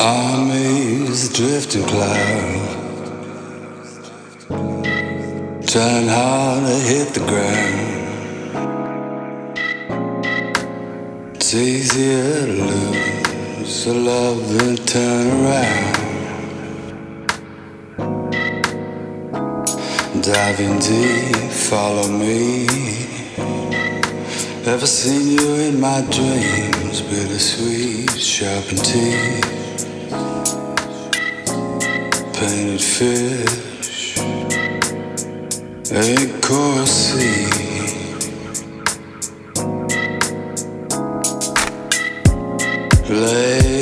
Armies drifting clouds Turn hard to hit the ground. It's easier to lose a love than turn around. Diving deep, follow me. Ever seen you in my dreams, bittersweet, sharpened teeth painted fish, a coral sea. Lay